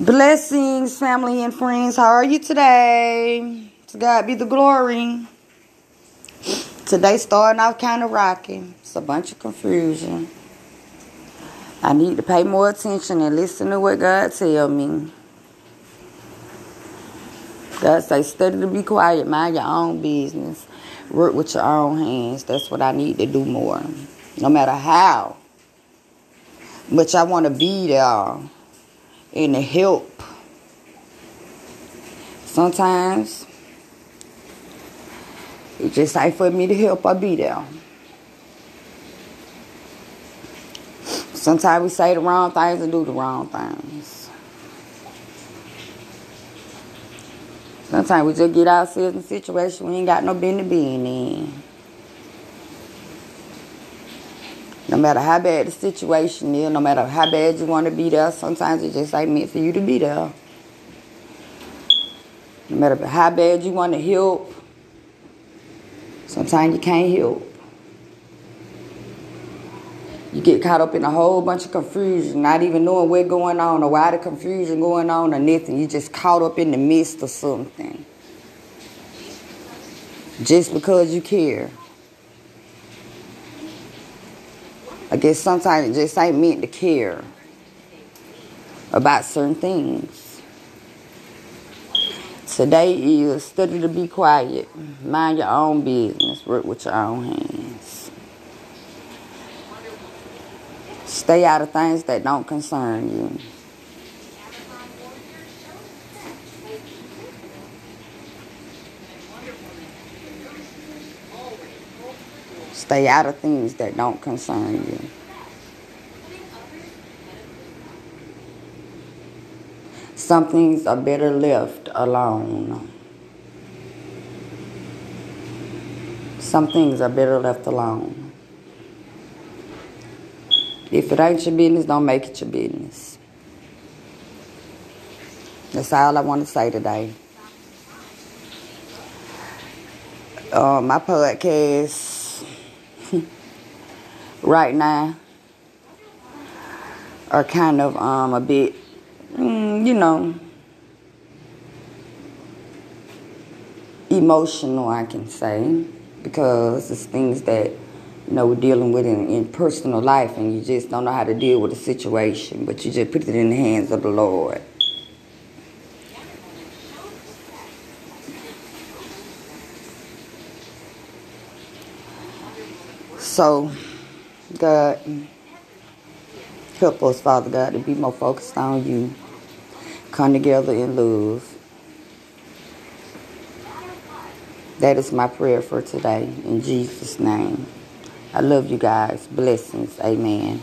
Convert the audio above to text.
Blessings, family and friends. How are you today? To God be the glory. Today starting off kind of rocky. It's a bunch of confusion. I need to pay more attention and listen to what God tell me. God say, study to be quiet, mind your own business, work with your own hands. That's what I need to do more. No matter how much I want to be there and help. Sometimes it just ain't for me to help or be there. Sometimes we say the wrong things and do the wrong things. Sometimes we just get ourselves in situations we ain't got no business being in. No matter how bad the situation is, no matter how bad you want to be there, sometimes it just ain't meant for you to be there. No matter how bad you want to help, sometimes you can't help. You get caught up in a whole bunch of confusion, not even knowing what's going on or why the confusion going on or nothing. You just caught up in the midst of something. Just because you care. I guess sometimes it just ain't meant to care about certain things. Today is study to be quiet, mind your own business, work with your own hands. Stay out of things that don't concern you. Stay out of things that don't concern you. Some things are better left alone. Some things are better left alone. If it ain't your business, don't make it your business. That's all I want to say today. Uh, my podcast right now are kind of um, a bit, mm, you know, emotional, I can say, because it's things that you know, we're dealing with in, in personal life and you just don't know how to deal with the situation, but you just put it in the hands of the Lord. So, God, help us, Father God, to be more focused on you. Come together in love. That is my prayer for today. In Jesus' name. I love you guys. Blessings. Amen.